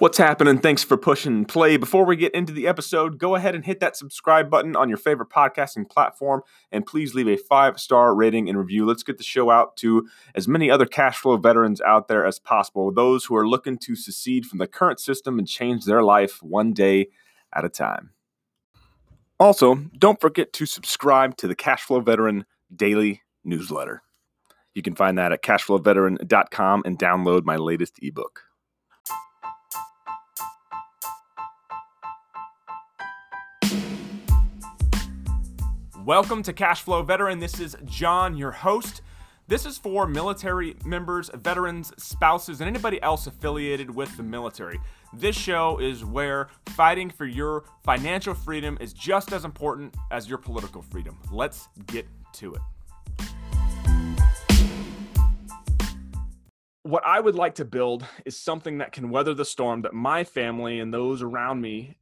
What's happening? Thanks for pushing play. Before we get into the episode, go ahead and hit that subscribe button on your favorite podcasting platform and please leave a five star rating and review. Let's get the show out to as many other cash flow veterans out there as possible, those who are looking to secede from the current system and change their life one day at a time. Also, don't forget to subscribe to the Cashflow Veteran Daily Newsletter. You can find that at cashflowveteran.com and download my latest ebook. Welcome to Cashflow Veteran. This is John, your host. This is for military members, veterans, spouses, and anybody else affiliated with the military. This show is where fighting for your financial freedom is just as important as your political freedom. Let's get to it. What I would like to build is something that can weather the storm that my family and those around me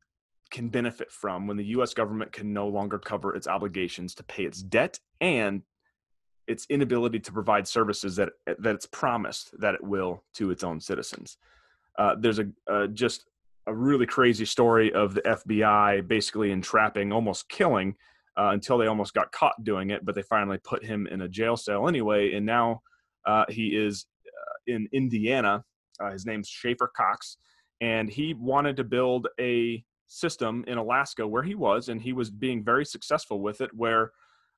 can benefit from when the US government can no longer cover its obligations to pay its debt and its inability to provide services that that it's promised that it will to its own citizens. Uh, there's a uh, just a really crazy story of the FBI basically entrapping, almost killing, uh, until they almost got caught doing it, but they finally put him in a jail cell anyway, and now uh, he is uh, in Indiana. Uh, his name's Schaeffer Cox, and he wanted to build a system in Alaska where he was, and he was being very successful with it. Where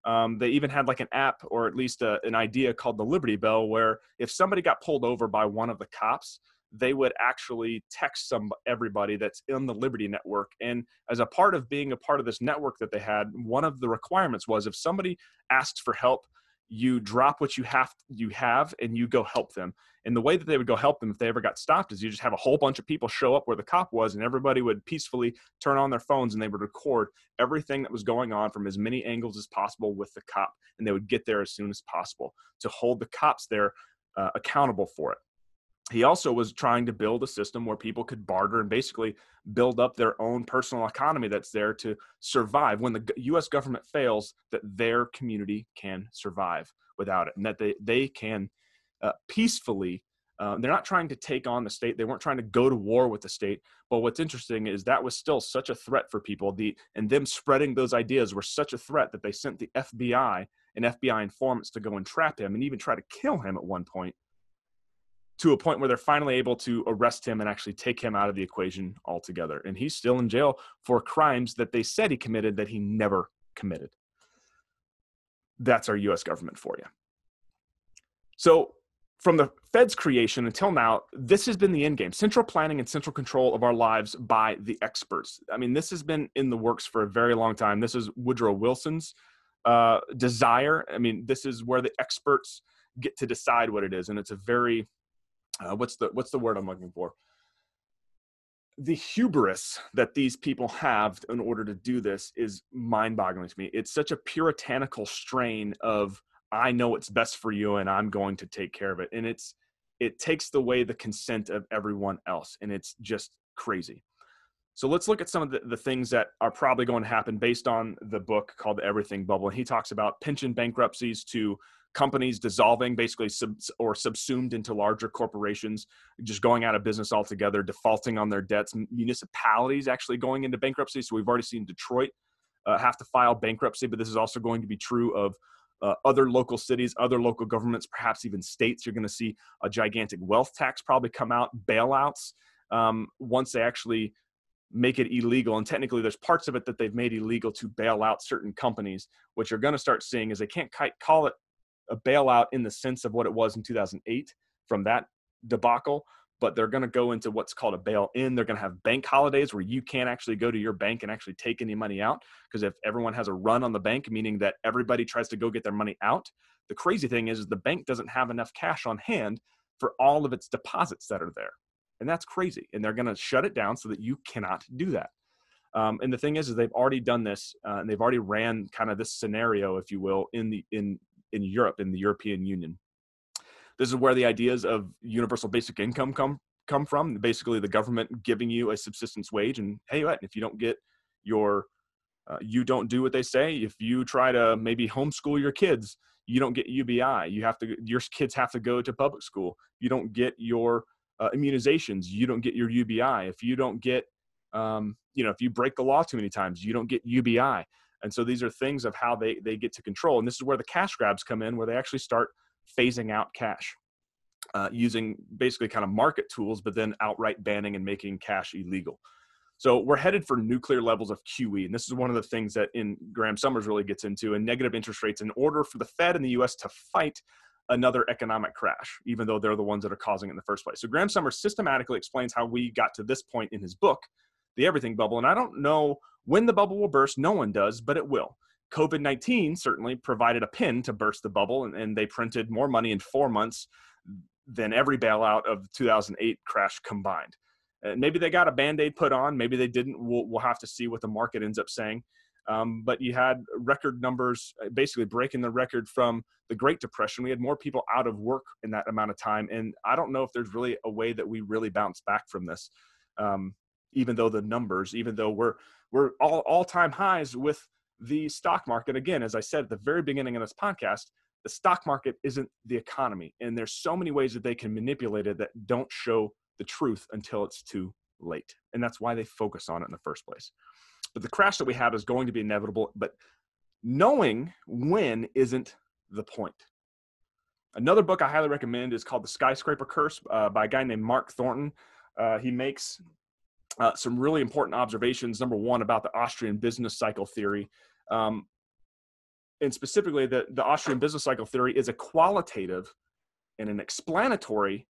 um, they even had like an app or at least a, an idea called the Liberty Bell, where if somebody got pulled over by one of the cops, they would actually text some everybody that's in the Liberty Network. And as a part of being a part of this network that they had, one of the requirements was if somebody asks for help, you drop what you have you have and you go help them. And the way that they would go help them if they ever got stopped is you just have a whole bunch of people show up where the cop was and everybody would peacefully turn on their phones and they would record everything that was going on from as many angles as possible with the cop and they would get there as soon as possible to hold the cops there uh, accountable for it he also was trying to build a system where people could barter and basically build up their own personal economy that's there to survive. When the US government fails that their community can survive without it and that they, they can uh, peacefully uh, they're not trying to take on the state. They weren't trying to go to war with the state. But what's interesting is that was still such a threat for people. The and them spreading those ideas were such a threat that they sent the fbi and fbi informants to go and trap him and even try to kill him at one point to a point where they're finally able to arrest him and actually take him out of the equation altogether. And he's still in jail for crimes that they said he committed that he never committed. That's our US government for you. So, from the Fed's creation until now, this has been the end game central planning and central control of our lives by the experts. I mean, this has been in the works for a very long time. This is Woodrow Wilson's uh, desire. I mean, this is where the experts get to decide what it is. And it's a very uh, what's the what's the word I'm looking for? The hubris that these people have in order to do this is mind-boggling to me. It's such a puritanical strain of I know what's best for you and I'm going to take care of it. And it's it takes away the consent of everyone else and it's just crazy. So let's look at some of the, the things that are probably going to happen based on the book called The Everything Bubble. And he talks about pension bankruptcies to companies dissolving basically sub, or subsumed into larger corporations just going out of business altogether defaulting on their debts municipalities actually going into bankruptcy. So we've already seen detroit uh, have to file bankruptcy but this is also going to be true of uh, other local cities other local governments perhaps even states. You're going to see a gigantic wealth tax probably come out bailouts um, once they actually make it illegal. And technically there's parts of it that they've made illegal to bail out certain companies what you're going to start seeing is they can't call it a bailout in the sense of what it was in 2008 from that debacle but they're going to go into what's called a bail in. They're going to have bank holidays where you can't actually go to your bank and actually take any money out. Because if everyone has a run on the bank, meaning that everybody tries to go get their money out, the crazy thing is, is the bank doesn't have enough cash on hand for all of its deposits that are there. And that's crazy. And they're going to shut it down so that you cannot do that. Um, and the thing is, is they've already done this, uh, and they've already ran kind of this scenario, if you will, in the in in Europe, in the European Union. This is where the ideas of universal basic income come come from. Basically, the government giving you a subsistence wage, and hey, what if you don't get your uh, you don't do what they say. If you try to maybe homeschool your kids, you don't get UBI. You have to your kids have to go to public school. You don't get your uh, immunizations, you don't get your UBI. If you don't get, um, you know, if you break the law too many times, you don't get UBI. And so these are things of how they they get to control. And this is where the cash grabs come in, where they actually start phasing out cash. Uh, using basically kind of market tools, but then outright banning and making cash illegal. So we're headed for nuclear levels of QE. And this is one of the things that in Graham Summers really gets into and negative interest rates in order for the Fed and the US to fight another economic crash, even though they're the ones that are causing it in the first place. So Graham Summers systematically explains how we got to this point in his book, The Everything Bubble. And I don't know when the bubble will burst, no one does, but it will. COVID 19 certainly provided a pin to burst the bubble, and, and, they printed more money in four months than every bailout of the 2008 crash combined. And maybe they got a band aid put on, maybe they didn't. We'll, we'll have to see what the market ends up saying. Um, but you had record numbers uh, basically breaking the record from the Great Depression. We had more people out of work in that amount of time. And I don't know if there's really a way that we really bounce back from this, um, even though the numbers, even though we're, we're all, all time highs with the stock market. Again, as I said at the very beginning of this podcast, the stock market isn't the economy. And there's so many ways that they can manipulate it that don't show the truth until it's too late. And that's why they focus on it in the first place. But the crash that we have is going to be inevitable, but knowing when isn't the point. Another book I highly recommend is called The Skyscraper Curse uh, by a guy named Mark Thornton. Uh, he makes uh, some really important observations. Number one, about the Austrian business cycle theory. Um, and specifically, the, the Austrian business cycle theory is a qualitative and an explanatory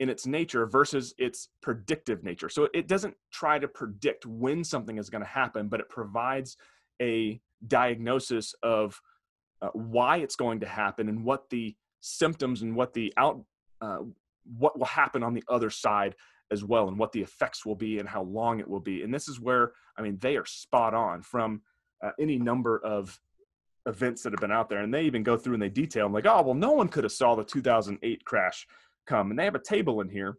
in its nature versus its predictive nature. So it doesn't try to predict when something is going to happen, but it provides a diagnosis of uh, why it's going to happen and what the symptoms and what the out uh, what will happen on the other side as well and what the effects will be and how long it will be and this is where i mean they are spot on from uh, any number of events that have been out there and they even go through and they detail them like oh well no one could have saw the 2008 crash come. And they have a table in here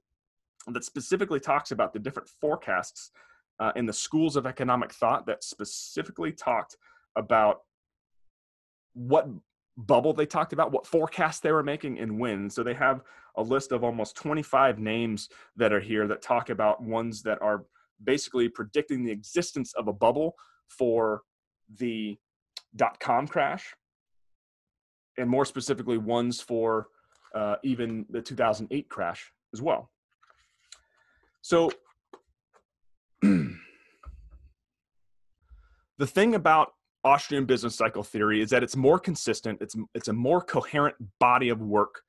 that specifically talks about the different forecasts uh, in the schools of economic thought that specifically talked about what bubble they talked about, what forecast they were making, and when. So they have a list of almost 25 names that are here that talk about ones that are basically predicting the existence of a bubble for the dot com crash, and more specifically, ones for uh, even the 2008 crash as well. So, the thing about Austrian business cycle theory is that it's more consistent. It's it's a more coherent body of work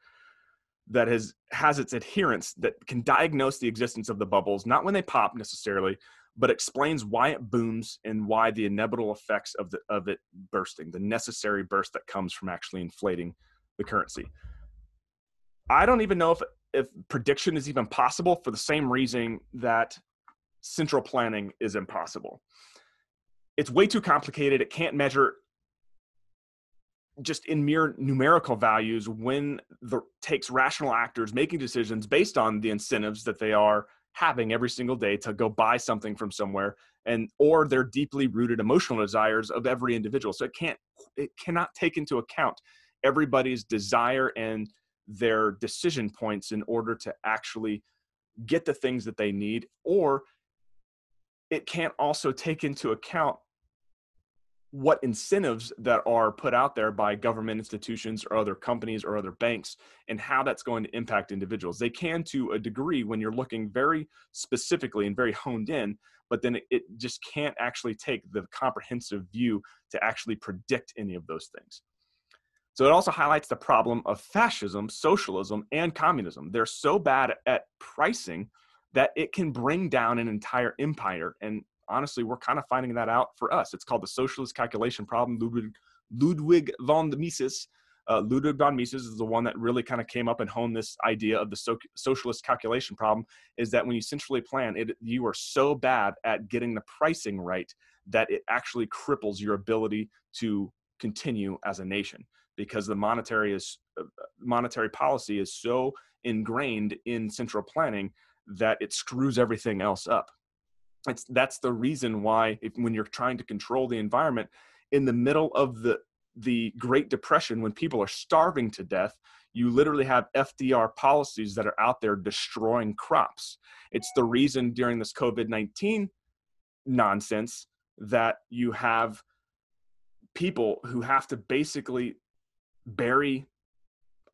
that has has its adherents that can diagnose the existence of the bubbles, not when they pop necessarily, but explains why it booms and why the inevitable effects of the of it bursting, the necessary burst that comes from actually inflating the currency. I don't even know if if prediction is even possible for the same reason that central planning is impossible. It's way too complicated. It can't measure just in mere numerical values when the takes rational actors making decisions based on the incentives that they are having every single day to go buy something from somewhere and or their deeply rooted emotional desires of every individual so it can't it cannot take into account everybody's desire and their decision points in order to actually get the things that they need or it can't also take into account what incentives that are put out there by government institutions or other companies or other banks and how that's going to impact individuals. They can to a degree when you're looking very specifically and very honed in, but then it, just can't actually take the comprehensive view to actually predict any of those things. So it also highlights the problem of fascism, socialism, and communism. They're so bad at pricing that it can bring down an entire empire. And honestly, we're kind of finding that out for us. It's called the socialist calculation problem. Ludwig, Ludwig von Mises. Uh, Ludwig von Mises is the one that really kind of came up and honed this idea of the so- socialist calculation problem. Is that when you centrally plan, it you are so bad at getting the pricing right that it actually cripples your ability to continue as a nation because the monetary is uh, monetary policy is so ingrained in central planning that it screws everything else up. It's that's the reason why if, when you're trying to control the environment in the middle of the the Great Depression when people are starving to death, you literally have FDR policies that are out there destroying crops. It's the reason during this COVID 19 nonsense that you have people who have to basically bury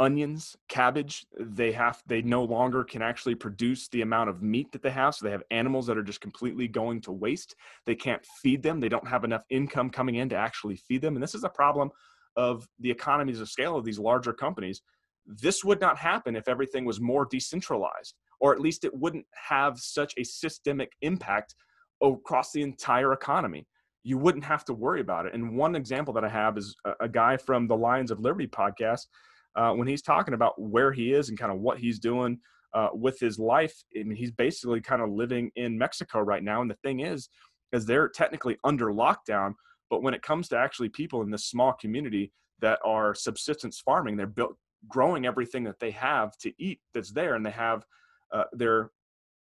onions cabbage they have they no longer can actually produce the amount of meat that they have so they have animals that are just completely going to waste. They can't feed them they don't have enough income coming in to actually feed them and this is a problem of the economies of scale of these larger companies. This would not happen if everything was more decentralized or at least it wouldn't have such a systemic impact across the entire economy. You wouldn't have to worry about it and one example that i have is a, guy from the lions of liberty podcast uh, when he's talking about where he is and kind of what he's doing uh, with his life. I mean, he's basically kind of living in Mexico right now. And the thing is, is they're technically under lockdown, but when it comes to actually people in this small community that are subsistence farming, they're built growing everything that they have to eat that's there, and they have uh, their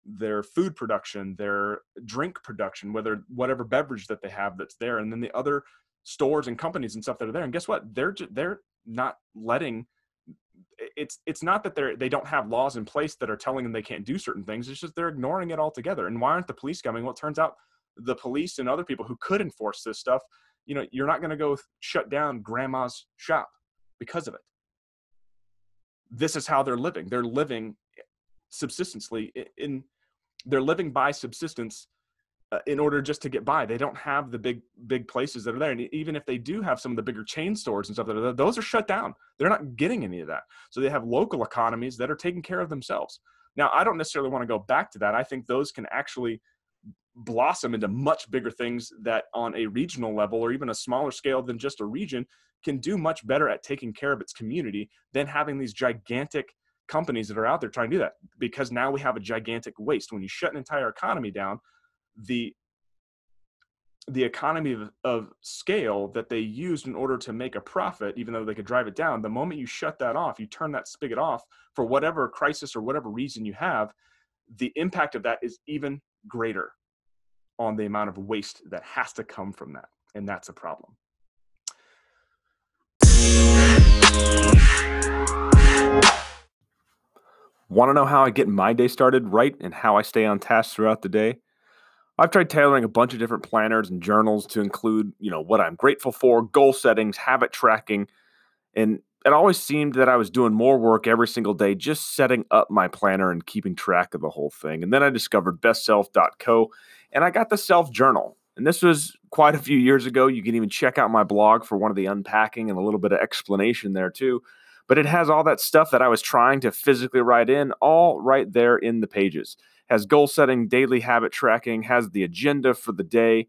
their food production, their drink production, whether whatever beverage that they have that's there, and then the other stores and companies and stuff that are there. And guess what? They're they're not letting it's it's not that they're they don't have laws in place that are telling them they can't do certain things it's just they're ignoring it altogether and why aren't the police coming? Well it turns out the police and other people who could enforce this stuff you know you're not going to go shut down grandma's shop because of it. This is how they're living. They're living subsistently in they're living by subsistence Uh, in order just to get by. They don't have the big big places that are there, and even if they do have some of the bigger chain stores and stuff that are there, those are shut down. They're not getting any of that. So they have local economies that are taking care of themselves. Now, I don't necessarily want to go back to that. I think those can actually blossom into much bigger things that on a regional level or even a smaller scale than just a region can do much better at taking care of its community than having these gigantic companies that are out there trying to do that because now we have a gigantic waste when you shut an entire economy down the the economy of, of, scale that they used in order to make a profit, even though they could drive it down, the moment you shut that off, you turn that spigot off for whatever crisis or whatever reason you have, the impact of that is even greater on the amount of waste that has to come from that. And that's a problem. Want to know how I get my day started right and how I stay on task throughout the day? I've tried tailoring a bunch of different planners and journals to include, you know, what I'm grateful for, goal settings, habit tracking, and it always seemed that I was doing more work every single day just setting up my planner and keeping track of the whole thing. And then I discovered bestself.co and I got the self journal. And this was quite a few years ago. You can even check out my blog for one of the unpacking and a little bit of explanation there too. But it has all that stuff that I was trying to physically write in all right there in the pages has goal setting, daily habit tracking, has the agenda for the day,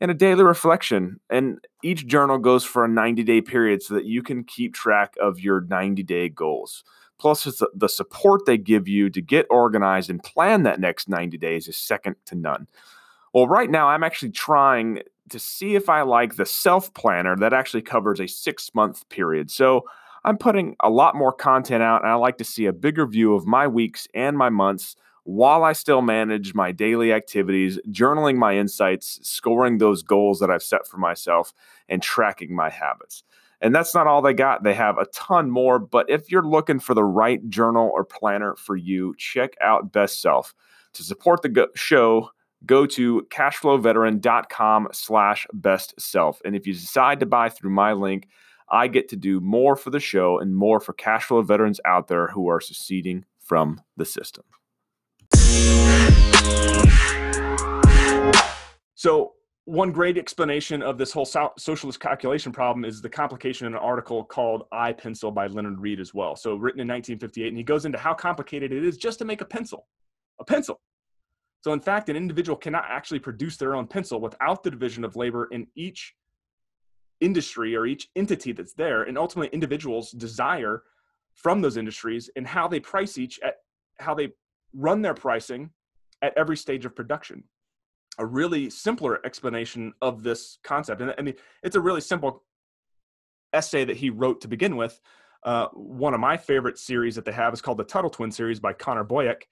and a daily reflection. And each journal goes for a 90 day period so that you can keep track of your 90 day goals. Plus, the support they give you to get organized and plan that next 90 days is second to none. Well, right now, I'm actually trying to see if I like the self planner that actually covers a six month period. So I'm putting a lot more content out, and I like to see a bigger view of my weeks and my months while I still manage my daily activities, journaling my insights, scoring those goals that I've set for myself, and tracking my habits. And that's not all they got. They have a ton more. But if you're looking for the right journal or planner for you, check out Best Self. To support the go- show, go to cashflowveteran.com slash best self. And if you decide to buy through my link, I get to do more for the show and more for cash flow veterans out there who are seceding from the system. So, one great explanation of this whole socialist calculation problem is the complication in an article called I Pencil by Leonard Read as well. So, written in 1958, and he goes into how complicated it is just to make a pencil. A pencil. So, in fact, an individual cannot actually produce their own pencil without the division of labor in each industry or each entity that's there. And ultimately, individuals desire from those industries and how they price each at how they run their pricing at every stage of production. A really simpler explanation of this concept. And I mean, it's a really simple essay that he wrote to begin with. Uh, one of my favorite series that they have is called the Tuttle Twin series by Connor Boyack.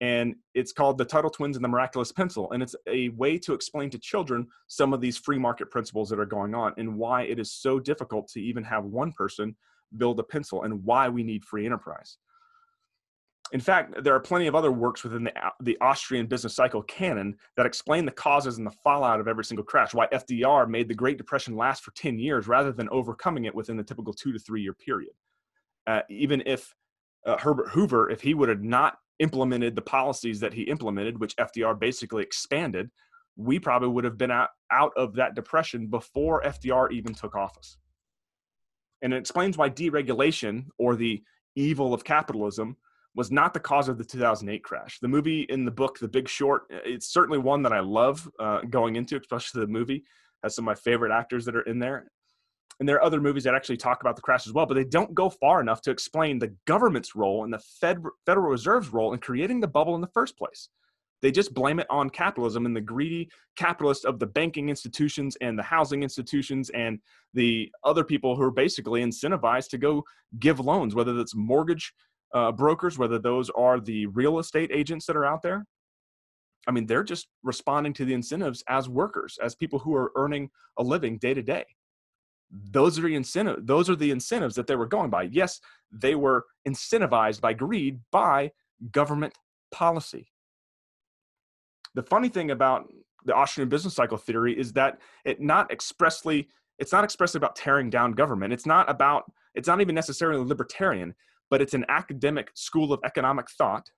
And it's called The Tuttle Twins and the Miraculous Pencil. And it's a way to explain to children some of these free market principles that are going on and why it is so difficult to even have one person build a pencil and why we need free enterprise. In fact, there are plenty of other works within the, the Austrian business cycle canon that explain the causes and the fallout of every single crash, why FDR made the Great Depression last for 10 years rather than overcoming it within the typical two to three year period. Uh, even if uh, Herbert Hoover, if he would have not implemented the policies that he implemented, which FDR basically expanded, we probably would have been out, out of that depression before FDR even took office. And it explains why deregulation or the evil of capitalism was not the cause of the 2008 crash. The movie in the book, The Big Short, it's certainly one that I love uh, going into, especially the movie. Has some of my favorite actors that are in there. And there are other movies that actually talk about the crash as well, but they don't go far enough to explain the government's role and the Fed, Federal Reserve's role in creating the bubble in the first place. They just blame it on capitalism and the greedy capitalists of the banking institutions and the housing institutions and the other people who are basically incentivized to go give loans, whether that's mortgage uh, brokers, whether those are the real estate agents that are out there. I mean, they're just responding to the incentives as workers, as people who are earning a living day to day. Those are the incentive. Those are the incentives that they were going by. Yes, they were incentivized by greed by government policy. The funny thing about the Austrian business cycle theory is that it not expressly it's not expressly about tearing down government. It's not about it's not even necessarily libertarian but it's an academic school of economic thought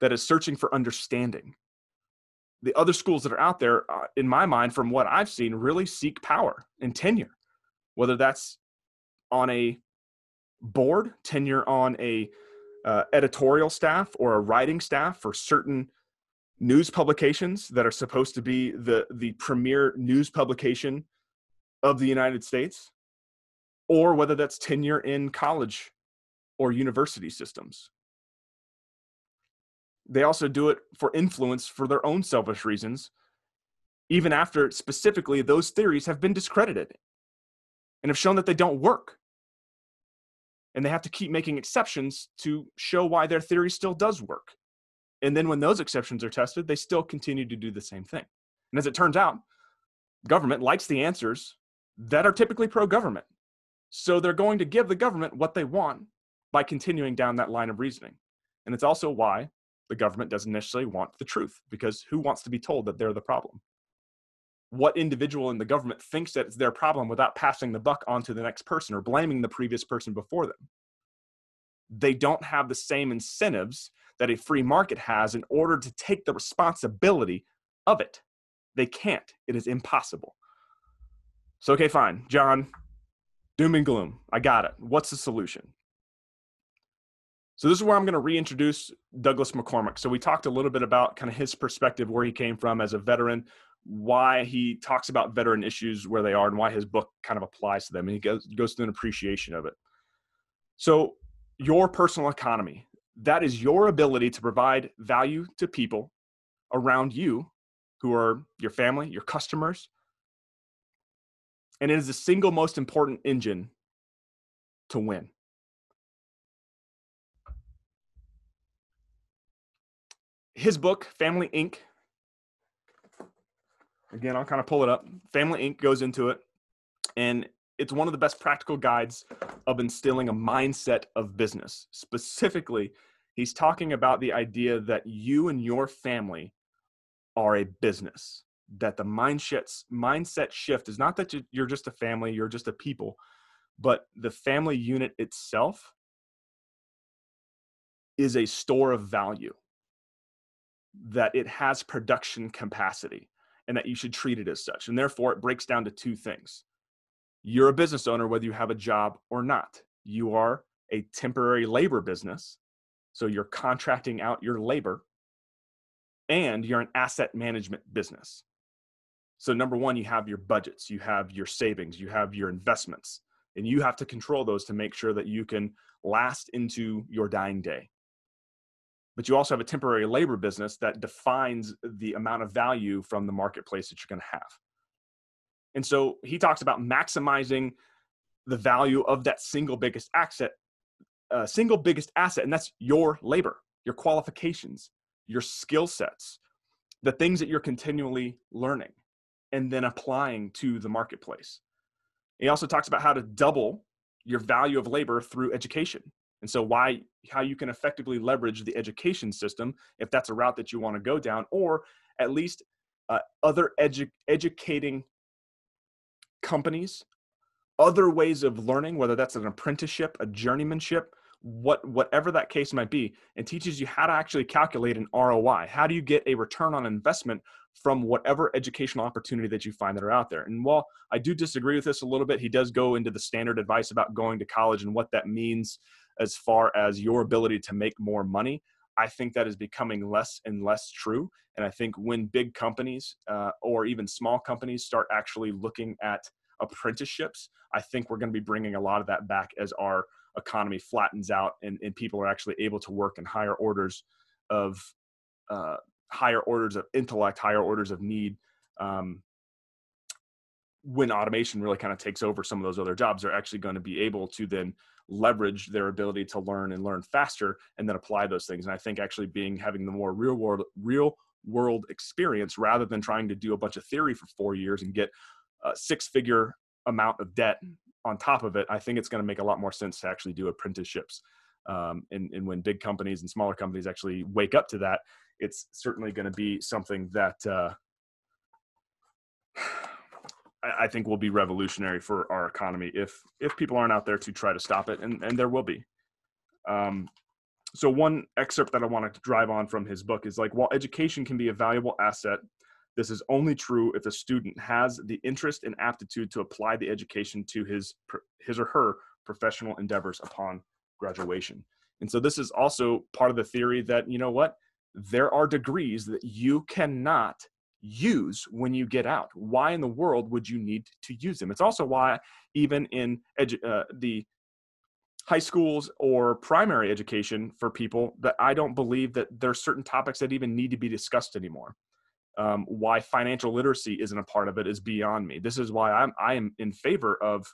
that is searching for understanding. The other schools that are out there, uh, in my mind, from what I've seen, really seek power and tenure, whether that's on a board, tenure on a uh, editorial staff or a writing staff for certain news publications that are supposed to be the the premier news publication of the United States, or whether that's tenure in college or university systems. They also do it for influence for their own selfish reasons, even after specifically those theories have been discredited and have shown that they don't work. And they have to keep making exceptions to show why their theory still does work. And then when those exceptions are tested, they still continue to do the same thing. And as it turns out, government likes the answers that are typically pro government. So they're going to give the government what they want by continuing down that line of reasoning. And it's also why the government doesn't necessarily want the truth, because who wants to be told that they're the problem? What individual in the government thinks that it's their problem without passing the buck on to the next person or blaming the previous person before them? They don't have the same incentives that a free market has in order to take the responsibility of it. They can't. It is impossible. So, okay, fine. John, doom and gloom. I got it. What's the solution? So this is where I'm going to reintroduce Douglas McCormick. So we talked a little bit about kind of his perspective, where he came from as a veteran, why he talks about veteran issues where they are, and why his book kind of applies to them. And he goes goes through an appreciation of it. So your personal economy, that is your ability to provide value to people around you who are your family, your customers. And it is the single most important engine to win. His book, Family Inc. Again, I'll kind of pull it up. Family Inc. goes into it, and it's one of the best practical guides of instilling a mindset of business. Specifically, he's talking about the idea that you and your family are a business. That the mindset mindset shift is not that you're just a family, you're just a people, but the family unit itself is a store of value that it has production capacity and that you should treat it as such. And therefore, it breaks down to two things. You're a business owner, whether you have a job or not. You are a temporary labor business. So you're contracting out your labor and you're an asset management business. So, number one, you have your budgets, you have your savings, you have your investments, and you have to control those to make sure that you can last into your dying day but you also have a temporary labor business that defines the amount of value from the marketplace that you're going to have. And so he talks about maximizing the value of that single biggest asset, uh, single biggest asset, and that's your labor, your qualifications, your skill sets, the things that you're continually learning and then applying to the marketplace. He also talks about how to double your value of labor through education. And so why how you can effectively leverage the education system if that's a route that you want to go down or at least uh, other edu- educating companies other ways of learning whether that's an apprenticeship a journeymanship what whatever that case might be and teaches you how to actually calculate an ROI how do you get a return on investment from whatever educational opportunity that you find that are out there? And while I do disagree with this a little bit he does go into the standard advice about going to college and what that means as far as your ability to make more money I think that is becoming less and less true. And I think when big companies uh, or even small companies start actually looking at apprenticeships, I think we're going to be bringing a lot of that back as our economy flattens out and, and people are actually able to work in higher orders of uh, higher orders of intellect, higher orders of need. Um, when automation really kind of takes over some of those other jobs, they're actually going to be able to then leverage their ability to learn and learn faster and then apply those things. And I think actually being having the more real world real world experience rather than trying to do a bunch of theory for four years and get a six figure amount of debt on top of it, I think it's going to make a lot more sense to actually do apprenticeships. Um, and, and when big companies and smaller companies actually wake up to that, it's certainly going to be something that uh, I think will be revolutionary for our economy if if people aren't out there to try to stop it, and and there will be. Um, so one excerpt that I wanted to drive on from his book is like, while education can be a valuable asset, this is only true if a student has the interest and aptitude to apply the education to his his or her professional endeavors upon graduation. And so this is also part of the theory that you know what there are degrees that you cannot use when you get out. Why in the world would you need to use them? It's also why, even in edu- uh, the high schools or primary education for people, that I don't believe that there are certain topics that even need to be discussed anymore. Um, why financial literacy isn't a part of it is beyond me. This is why I'm I am in favor of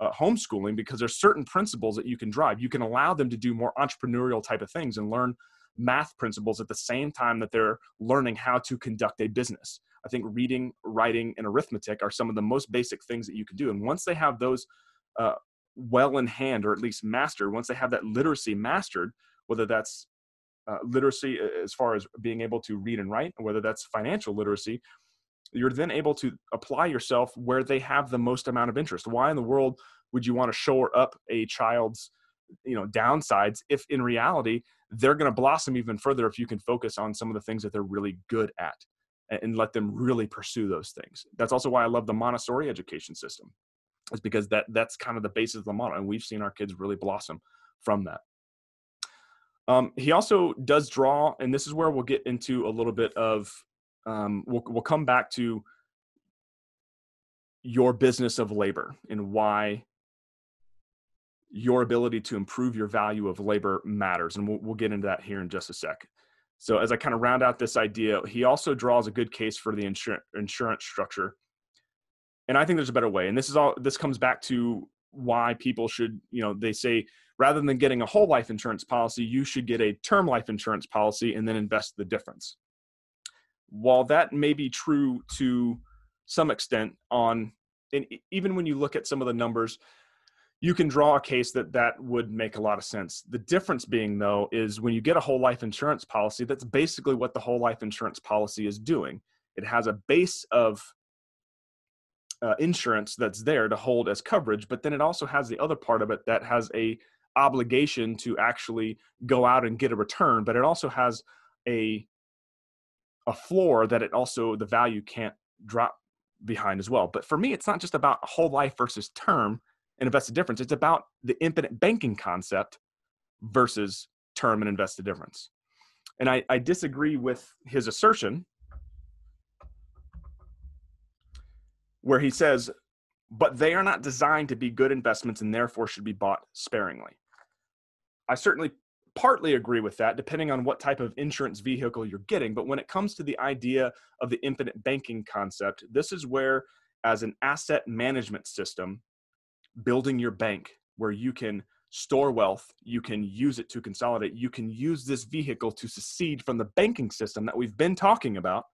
uh, homeschooling because there's certain principles that you can drive. You can allow them to do more entrepreneurial type of things and learn math principles at the same time that they're learning how to conduct a business. I think reading, writing, and arithmetic are some of the most basic things that you can do. And once they have those uh, well in hand, or at least mastered, once they have that literacy mastered, whether that's uh, literacy as far as being able to read and write, whether that's financial literacy, you're then able to apply yourself where they have the most amount of interest. Why in the world would you want to shore up a child's you know downsides if in reality they're going to blossom even further if you can focus on some of the things that they're really good at and let them really pursue those things. That's also why i love the montessori education system is because that that's kind of the basis of the model and we've seen our kids really blossom from that. Um, he also does draw and this is where we'll get into a little bit of um, we'll, we'll come back to your business of labor and why your ability to improve your value of labor matters. And we'll, we'll get into that here in just a sec. So, as I kind of round out this idea, he also draws a good case for the insur- insurance structure. And I think there's a better way. And this is all, this comes back to why people should, you know, they say rather than getting a whole life insurance policy, you should get a term life insurance policy and then invest the difference. While that may be true to some extent on, and even when you look at some of the numbers, you can draw a case that that would make a lot of sense. The difference being, though, is when you get a whole life insurance policy, that's basically what the whole life insurance policy is doing. It has a base of uh, insurance that's there to hold as coverage, but then it also has the other part of it that has a obligation to actually go out and get a return, but it also has a a floor that it also the value can't drop behind as well. But for me, it's not just about whole life versus term and invested difference. It's about the infinite banking concept versus term and invested difference. And I, I disagree with his assertion where he says, but they are not designed to be good investments and therefore should be bought sparingly. I certainly partly agree with that, depending on what type of insurance vehicle you're getting. But when it comes to the idea of the infinite banking concept, this is where, as an asset management system, building your bank where you can store wealth, you can use it to consolidate, you can use this vehicle to secede from the banking system that we've been talking about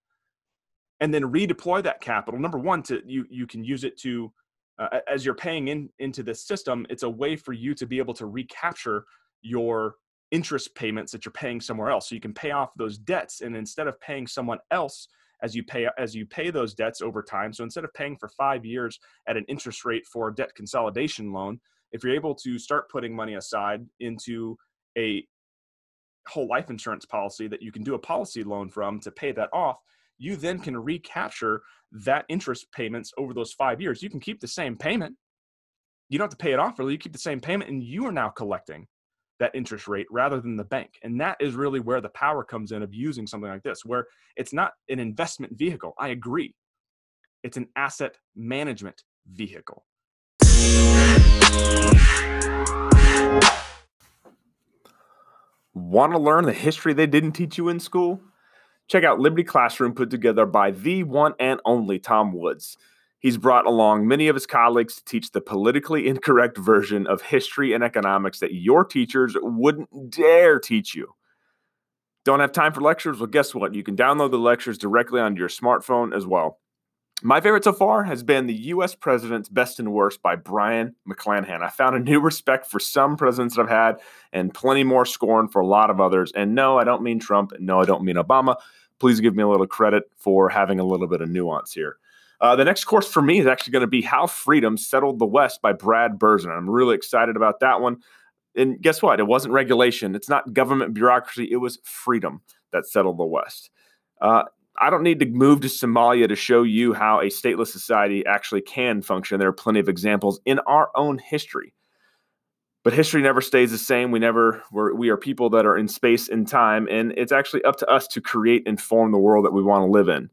and then redeploy that capital. Number one, to you you can use it to uh, as you're paying in into this system, it's a way for you to be able to recapture your interest payments that you're paying somewhere else. So you can pay off those debts, and instead of paying someone else as you pay as you pay those debts over time. So instead of paying for five years at an interest rate for a debt consolidation loan, if you're able to start putting money aside into a whole life insurance policy that you can do a policy loan from to pay that off, you then can recapture that interest payments over those five years. You can keep the same payment. You don't have to pay it off really. You keep the same payment and you are now collecting that interest rate rather than the bank. And that is really where the power comes in of using something like this, where it's not an investment vehicle. I agree. It's an asset management vehicle. Want to learn the history they didn't teach you in school? Check out Liberty Classroom put together by the one and only Tom Woods. He's brought along many of his colleagues to teach the politically incorrect version of history and economics that your teachers wouldn't dare teach you. Don't have time for lectures? Well, guess what? You can download the lectures directly onto your smartphone as well. My favorite so far has been The U.S. President's Best and Worst by Brion McClanahan. I found a new respect for some presidents that I've had and plenty more scorn for a lot of others. And no, I don't mean Trump. No, I don't mean Obama. Please give me a little credit for having a little bit of nuance here. Uh, the next course for me is actually going to be How Freedom Settled the West by Brad Berzin. I'm really excited about that one. And guess what? It wasn't regulation, it's not government bureaucracy, it was freedom that settled the West. Uh, I don't need to move to Somalia to show you how a stateless society actually can function. There are plenty of examples in our own history. But history never stays the same. We never we're, we are people that are in space and time, and it's actually up to us to create and form the world that we want to live in.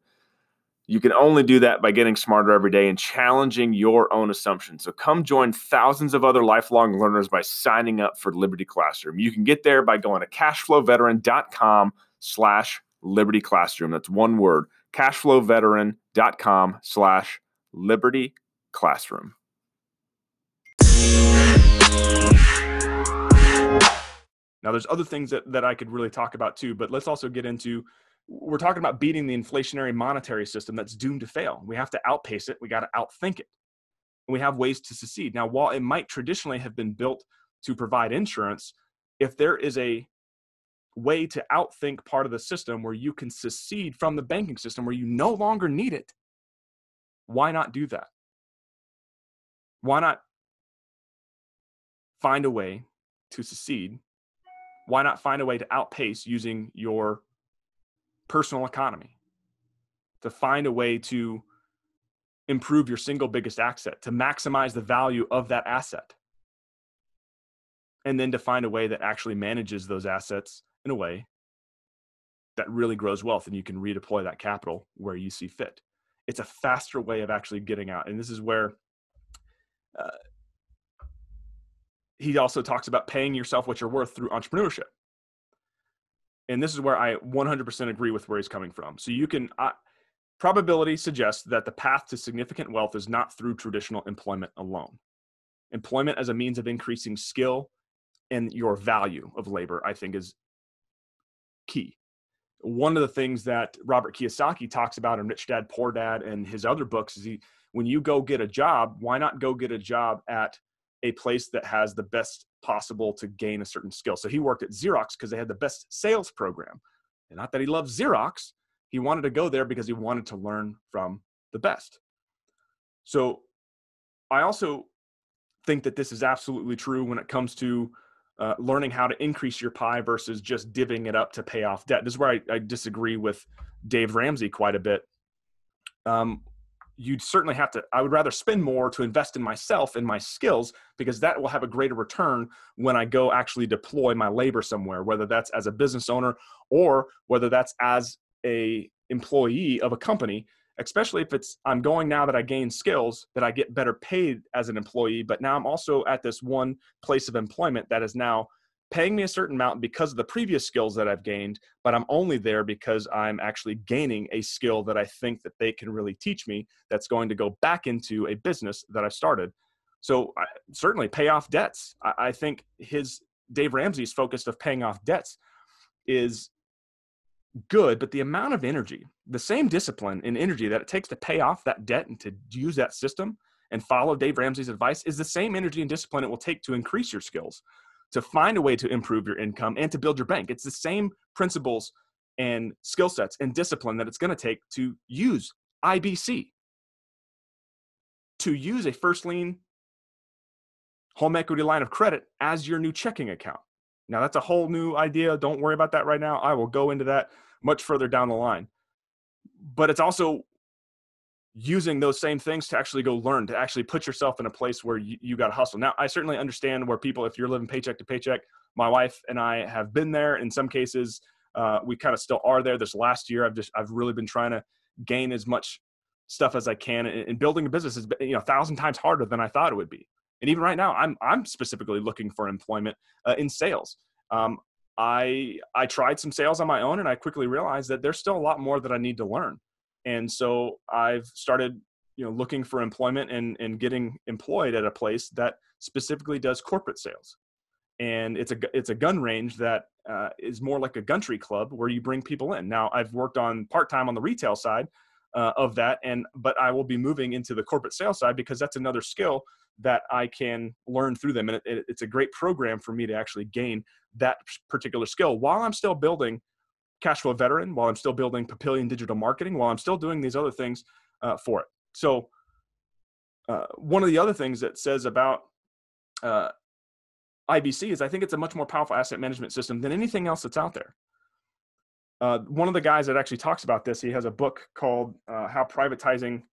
You can only do that by getting smarter every day and challenging your own assumptions. So come join thousands of other lifelong learners by signing up for Liberty Classroom. You can get there by going to cashflowveteran.com slash Liberty Classroom. That's one word, cashflowveteran.com slash Liberty Classroom. Now, there's other things that, that I could really talk about too, but let's also get into we're talking about beating the inflationary monetary system that's doomed to fail. We have to outpace it. We got to outthink it. We have ways to succeed. Now, while it might traditionally have been built to provide insurance, if there is a way to outthink part of the system where you can secede from the banking system where you no longer need it, why not do that? Why not find a way to secede? Why not find a way to outpace using your personal economy, to find a way to improve your single biggest asset, to maximize the value of that asset, and then to find a way that actually manages those assets in a way that really grows wealth and you can redeploy that capital where you see fit. It's a faster way of actually getting out. And this is where uh, he also talks about paying yourself what you're worth through entrepreneurship and this is where I 100% agree with where he's coming from. So you can uh, probability suggests that the path to significant wealth is not through traditional employment alone. Employment as a means of increasing skill and your value of labor, I think, is key. One of the things that Robert Kiyosaki talks about in Rich Dad Poor Dad and his other books is he, when you go get a job, why not go get a job at a place that has the best possible to gain a certain skill. So he worked at Xerox because they had the best sales program. And not that he loved Xerox, he wanted to go there because he wanted to learn from the best. So I also think that this is absolutely true when it comes to uh, learning how to increase your pie versus just divvying it up to pay off debt. This is where I, I disagree with Dave Ramsey quite a bit. Um, you'd certainly have to i would rather spend more to invest in myself and my skills because that will have a greater return when i go actually deploy my labor somewhere whether that's as a business owner or whether that's as a employee of a company especially if it's i'm going now that i gain skills that i get better paid as an employee but now i'm also at this one place of employment that is now paying me a certain amount because of the previous skills that I've gained, but I'm only there because I'm actually gaining a skill that I think that they can really teach me that's going to go back into a business that I've started. So I, certainly pay off debts. I, I think his Dave Ramsey's focus of paying off debts is good, but the amount of energy, the same discipline and energy that it takes to pay off that debt and to use that system and follow Dave Ramsey's advice is the same energy and discipline it will take to increase your skills, to find a way to improve your income, and to build your bank. It's the same principles and skill sets and discipline that it's going to take to use IBC, to use a first lien home equity line of credit as your new checking account. Now, that's a whole new idea. Don't worry about that right now. I will go into that much further down the line. But it's also using those same things to actually go learn, to actually put yourself in a place where you, you got to hustle. Now, I certainly understand where people, if you're living paycheck to paycheck, my wife and I have been there. In some cases, uh, we kind of still are there. This last year, I've just I've really been trying to gain as much stuff as I can. And building a business is you know a thousand times harder than I thought it would be. And even right now, I'm I'm specifically looking for employment uh, in sales. Um, I I tried some sales on my own, and I quickly realized that there's still a lot more that I need to learn. And so I've started you know looking for employment and and getting employed at a place that specifically does corporate sales and it's a it's a gun range that uh, is more like a country club where you bring people in. Now, I've worked on part time on the retail side uh, of that, and but I will be moving into the corporate sales side because that's another skill that I can learn through them, and it, it, it's a great program for me to actually gain that particular skill while I'm still building Cashflow Veteran, while I'm still building Papillion Digital Marketing, while I'm still doing these other things uh, for it. So, uh, one of the other things that says about uh, IBC is I think it's a much more powerful asset management system than anything else that's out there. Uh, one of the guys that actually talks about this, he has a book called uh, How Privatizing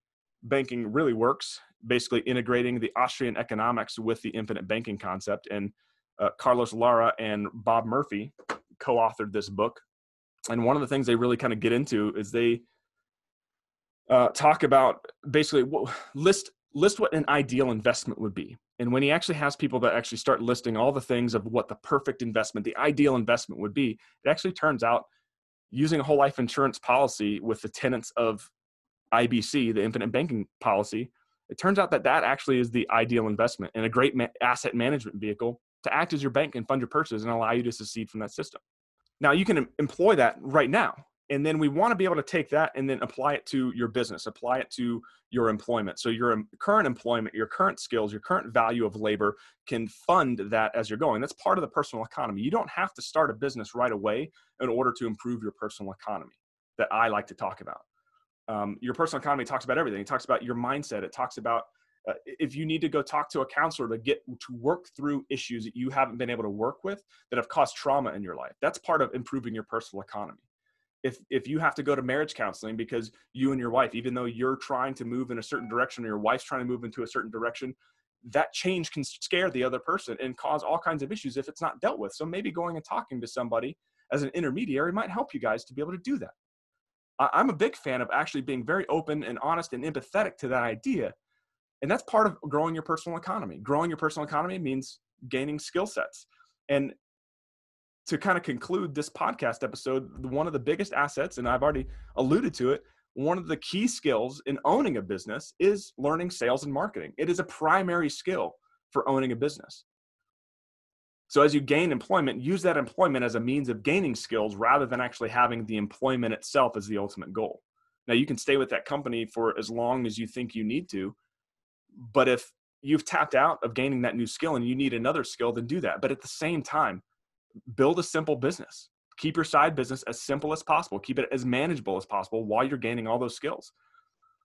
Banking Really Works, basically integrating the Austrian economics with the infinite banking concept. And uh, Carlos Lara and Bob Murphy co authored this book. And one of the things they really kind of get into is they uh, talk about basically list list what an ideal investment would be and when he actually has people that actually start listing all the things of what the perfect investment, the ideal investment would be, it actually turns out using a whole life insurance policy with the tenants of IBC, the infinite banking policy, it turns out that that actually is the ideal investment and a great ma- asset management vehicle to act as your bank and fund your purchases and allow you to secede from that system. Now, you can employ that right now and then we want to be able to take that and then apply it to your business apply it to your employment. So your current employment your current skills your current value of labor can fund that as you're going. That's part of the personal economy. You don't have to start a business right away in order to improve your personal economy that i like to talk about. Um, your personal economy talks about everything. It talks about your mindset. It talks about uh, if you need to go talk to a counselor to get to work through issues that you haven't been able to work with that have caused trauma in your life that's part of improving your personal economy. If if you have to go to marriage counseling because you and your wife even though you're trying to move in a certain direction or your wife's trying to move into a certain direction that change can scare the other person and cause all kinds of issues if it's not dealt with. So maybe going and talking to somebody as an intermediary might help you guys to be able to do that. I'm a big fan of actually being very open and honest and empathetic to that idea and that's part of growing your personal economy growing your personal economy means gaining skill sets and to kind of conclude this podcast episode, one of the biggest assets, and I've already alluded to it, one of the key skills in owning a business is learning sales and marketing. It is a primary skill for owning a business. So as you gain employment, use that employment as a means of gaining skills rather than actually having the employment itself as the ultimate goal. Now you can stay with that company for as long as you think you need to, but if you've tapped out of gaining that new skill and you need another skill, then do that. But at the same time, build a simple business. Keep your side business as simple as possible. Keep it as manageable as possible while you're gaining all those skills.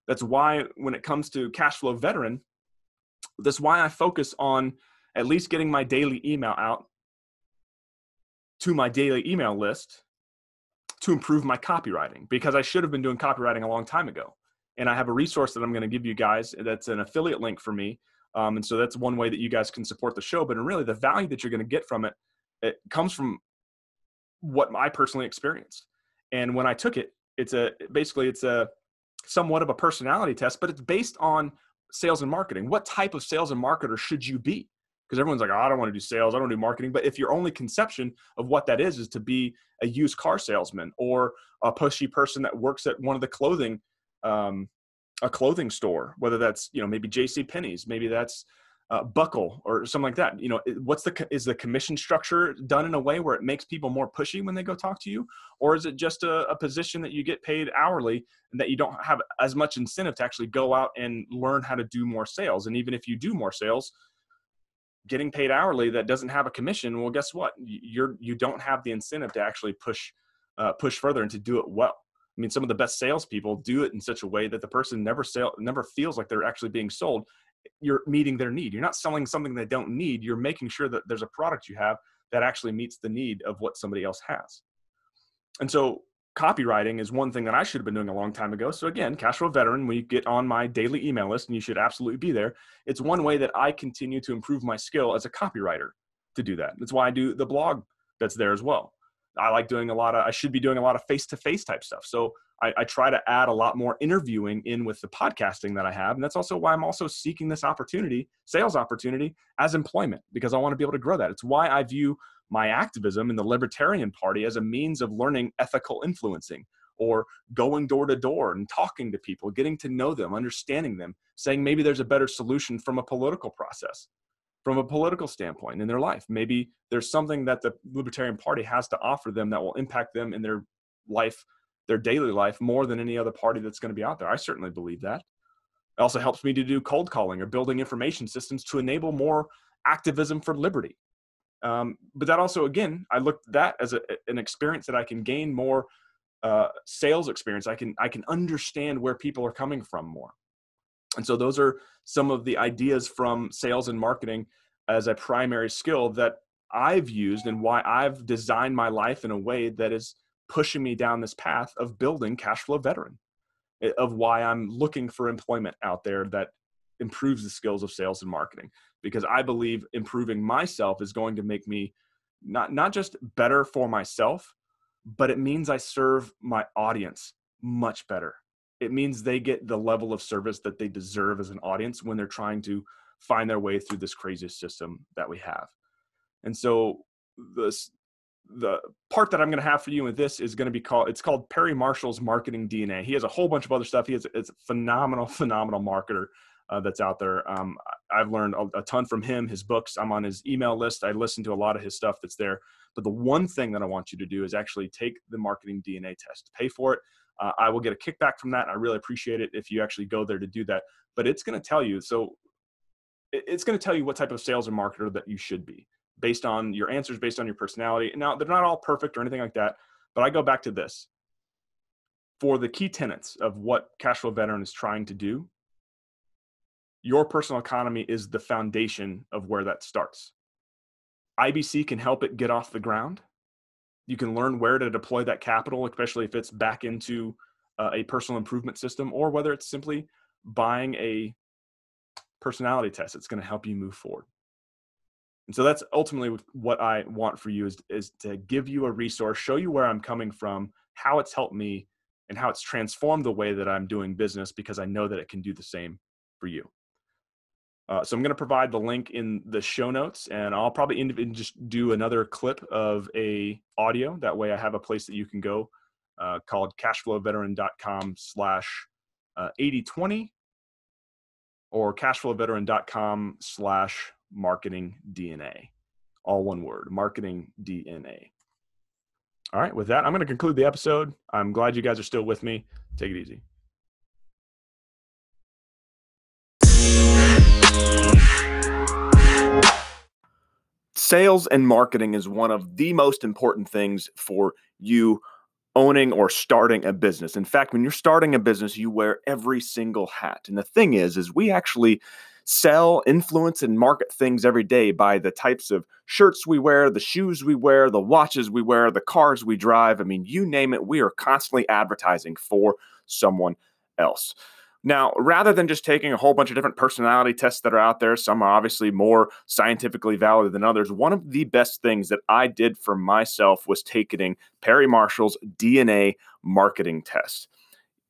That's why when it comes to cash flow veteran, that's why I focus on at least getting my daily email out to my daily email list to improve my copywriting because I should have been doing copywriting a long time ago. And I have a resource that I'm going to give you guys that's an affiliate link for me. Um, and so that's one way that you guys can support the show. But really, the value that you're going to get from it it comes from what I personally experienced. And when I took it, it's a basically it's a somewhat of a personality test, but it's based on sales and marketing. What type of sales and marketer should you be? Because everyone's like, oh, I don't want to do sales, I don't do marketing. But if your only conception of what that is is to be a used car salesman or a pushy person that works at one of the clothing, um, a clothing store, whether that's you know maybe J.C. Penney's, maybe that's uh, buckle or something like that. You know what's the is the commission structure done in a way where it makes people more pushy when they go talk to you? Or is it just a, a, position that you get paid hourly and that you don't have as much incentive to actually go out and learn how to do more sales? And even if you do more sales getting paid hourly that doesn't have a commission well guess what? You're you don't have the incentive to actually push uh, push further and to do it well I mean, some of the best salespeople do it in such a way that the person never sale never feels like they're actually being sold you're meeting their need. You're not selling something they don't need. You're making sure that there's a product you have that actually meets the need of what somebody else has. And so copywriting is one thing that I should have been doing a long time ago. So again, Cashflow Veteran, when you get on my daily email list, and you should absolutely be there, it's one way that I continue to improve my skill as a copywriter to do that. That's why I do the blog that's there as well. I like doing a lot of, I should be doing a lot of face to face type stuff. So I, I, try to add a lot more interviewing in with the podcasting that I have. And that's also why I'm also seeking this opportunity, sales opportunity, as employment, because I want to be able to grow that. It's why I view my activism in the Libertarian Party as a means of learning ethical influencing or going door to door and talking to people, getting to know them, understanding them, saying maybe there's a better solution from a political process, from a political standpoint in their life. Maybe there's something that the Libertarian Party has to offer them that will impact them in their life their daily life more than any other party that's going to be out there. I certainly believe that. It also helps me to do cold calling or building information systems to enable more activism for liberty. Um, but that also, again, I look that as a, an experience that I can gain more uh, sales experience. I can I can understand where people are coming from more. And so those are some of the ideas from sales and marketing as a primary skill that I've used and why I've designed my life in a way that is pushing me down this path of building cash flow veteran eh, of why i'm looking for employment out there that improves the skills of sales and marketing. Because i believe improving myself is going to make me not not just better for myself but it means i serve my audience much better it means they get the level of service that they deserve as an audience when they're trying to find their way through this crazy system that we have and so this the part that I'm going to have for you with this is going to be called it's called Perry Marshall's marketing DNA. He has a whole bunch of other stuff. He has it's a phenomenal phenomenal marketer uh, that's out there. Um, I've learned a, a, ton from him. His books. I'm on his email list. I listen to a lot of his stuff that's there. But the one thing that I want you to do is actually take the marketing DNA test. Pay for it. Uh, I will get a kickback from that. And I really appreciate it if you actually go there to do that. But it's going to tell you. So it's going to tell you what type of sales and marketer that you should be based on your answers, based on your personality. Now, they're not all perfect or anything like that, but I go back to this. For the key tenets of what Cashflow Veteran is trying to do, your personal economy is the foundation of where that starts. IBC can help it get off the ground. You can learn where to deploy that capital, especially if it's back into uh, a personal improvement system or whether it's simply buying a personality test. It's going to help you move forward. And so that's ultimately what I want for you is, is to give you a resource, show you where I'm coming from, how it's helped me, and how it's transformed the way that I'm doing business because I know that it can do the same for you. Uh, so I'm going to provide the link in the show notes, and I'll probably in, just do another clip of a audio. That way, I have a place that you can go uh, called cashflowveteran.com slash 8020 uh, or cashflowveteran.com slash marketing DNA. All one word, marketing DNA. All right, with that, I'm going to conclude the episode. I'm glad you guys are still with me. Take it easy. Sales and marketing is one of the most important things for you owning or starting a business. In fact, when you're starting a business, you wear every single hat. And the thing is is we actually sell, influence, and market things every day by the types of shirts we wear, the shoes we wear, the watches we wear, the cars we drive. I mean, you name it, we are constantly advertising for someone else. Now, rather than just taking a whole bunch of different personality tests that are out there, some are obviously more scientifically valid than others. One of the best things that I did for myself was taking Perry Marshall's DNA marketing test.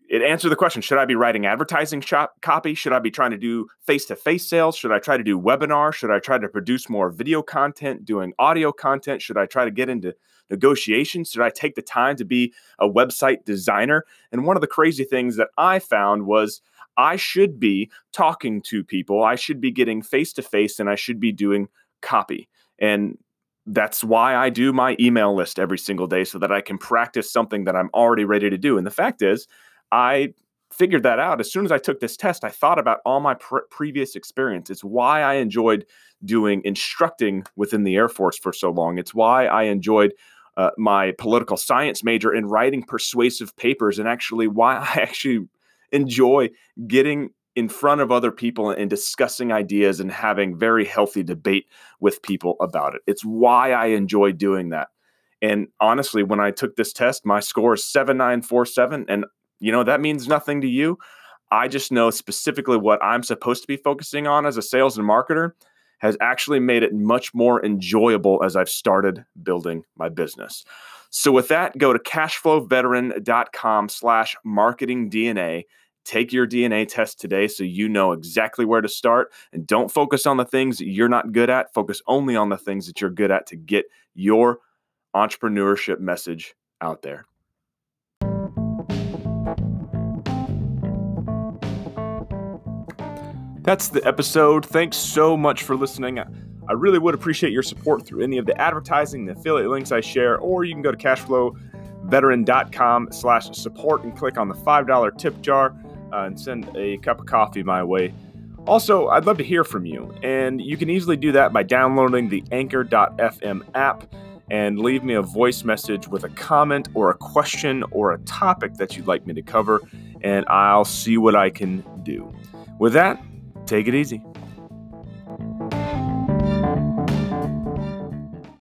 It answered the question should i be writing advertising shop copy? Should i be trying to do face-to-face sales? Should i try to do webinar should i try to produce more video content doing audio content? Should i try to get into negotiations? Should I take the time to be a website designer? And one of the crazy things that I found was I should be talking to people, I should be getting face to face, and I should be doing copy. And that's why I do my email list every single day so that I can practice something that I'm already ready to do. And the fact is, I figured that out as soon as I took this test. I thought about all my pre- previous experience. It's why I enjoyed doing instructing within the Air Force for so long. It's why I enjoyed uh, my political science major in writing persuasive papers, and actually why I actually enjoy getting in front of other people and discussing ideas and having very healthy debate with people about it. It's why I enjoy doing that. And honestly, when I took this test, my score is 7947 and you know, that means nothing to you. I just know specifically what I'm supposed to be focusing on as a sales and marketer has actually made it much more enjoyable as I've started building my business. So with that, go to cashflowveteran.com slash marketing DNA. Take your DNA test today so you know exactly where to start. And don't focus on the things you're not good at. Focus only on the things that you're good at to get your entrepreneurship message out there. That's the episode. Thanks so much for listening. I really would appreciate your support through any of the advertising, the affiliate links I share, or you can go to cashflowveteran.com slash support and click on the $5 tip jar uh, and send a cup of coffee my way. Also, I'd love to hear from you, and you can easily do that by downloading the anchor.fm app and leave me a voice message with a comment or a question or a topic that you'd like me to cover, and I'll see what I can do. With that, Take it easy.